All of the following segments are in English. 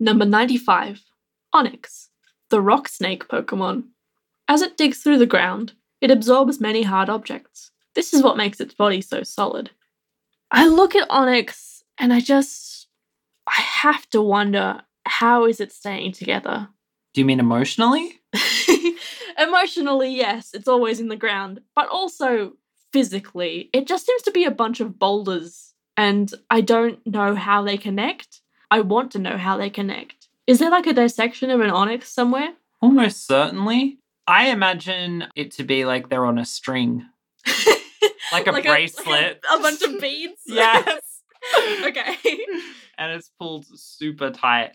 Number 95. Onyx, the rock snake Pokemon. As it digs through the ground, it absorbs many hard objects. This is what makes its body so solid. I look at Onyx and I just. I have to wonder how is it staying together? Do you mean emotionally? Emotionally, yes, it's always in the ground, but also physically, it just seems to be a bunch of boulders, and I don't know how they connect. I want to know how they connect. Is there like a dissection of an onyx somewhere? Almost certainly. I imagine it to be like they're on a string, like a bracelet. a, a bunch of beads? yes. okay. and it's pulled super tight.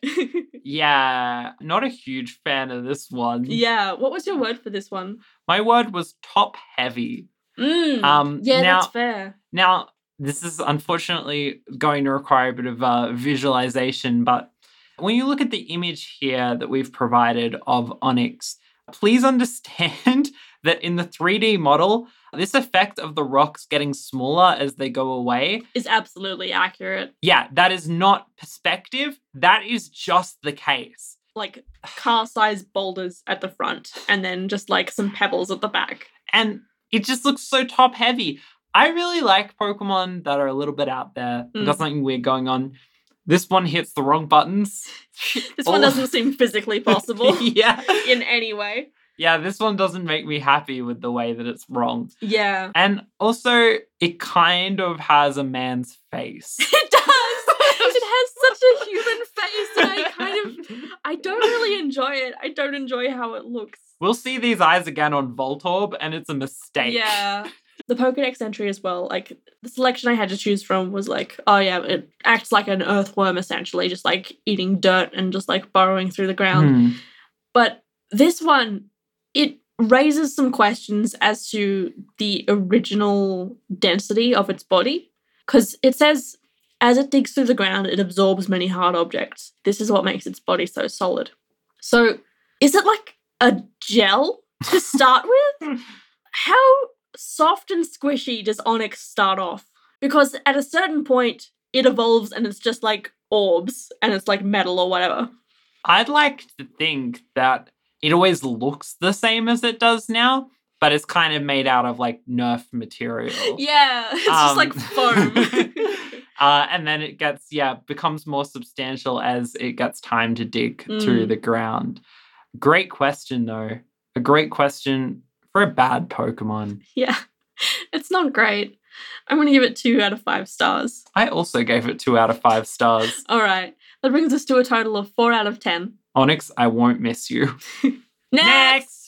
Yeah, not a huge fan of this one. yeah, what was your word for this one? My word was top heavy. Mm. Um, yeah, now, that's fair. Now, this is unfortunately going to require a bit of uh, visualization, but when you look at the image here that we've provided of Onyx, please understand that in the 3D model, this effect of the rocks getting smaller as they go away, Is absolutely accurate. yeah, that is not perspective. That is just the case. Like car sized boulders at the front, and then just like some pebbles at the back. And it just looks so top heavy. I really like Pokemon that are a little bit out there, Mm. got something weird going on. This one hits the wrong buttons. This one Oh. doesn't seem physically possible yeah. in any way. Yeah, this one doesn't make me happy with the way that it's wrong. Yeah. And also, it kind of has a man's face. It does. It has such a human face, and I kind of, I don't really enjoy it. I don't enjoy how it looks. We'll see these eyes again on Voltorb, and it's a mistake. Yeah. The Pokedex entry as well, like the selection I had to choose from was like, oh yeah, it acts like an earthworm essentially, just like eating dirt and just like burrowing through the ground. Hmm. But this one, it raises some questions as to the original density of its body. Because it says, as it digs through the ground, it absorbs many hard objects. This is what makes its body so solid. So, is it like a gel to start with? How soft and squishy does Onyx start off? Because at a certain point, it evolves and it's just like orbs and it's like metal or whatever. I'd like to think that it always looks the same as it does now, but it's kind of made out of like Nerf material. Yeah, it's just like Um, foam. uh, and then it gets, yeah, becomes more substantial as it gets time to dig through Mm. the ground. Great question, though. A great question for a bad Pokemon. yeah, it's not great. I'm going to give it two out of five stars. I also gave it two out of five stars. All right, that brings us to a total of four out of ten. Onyx, I won't miss you. Next!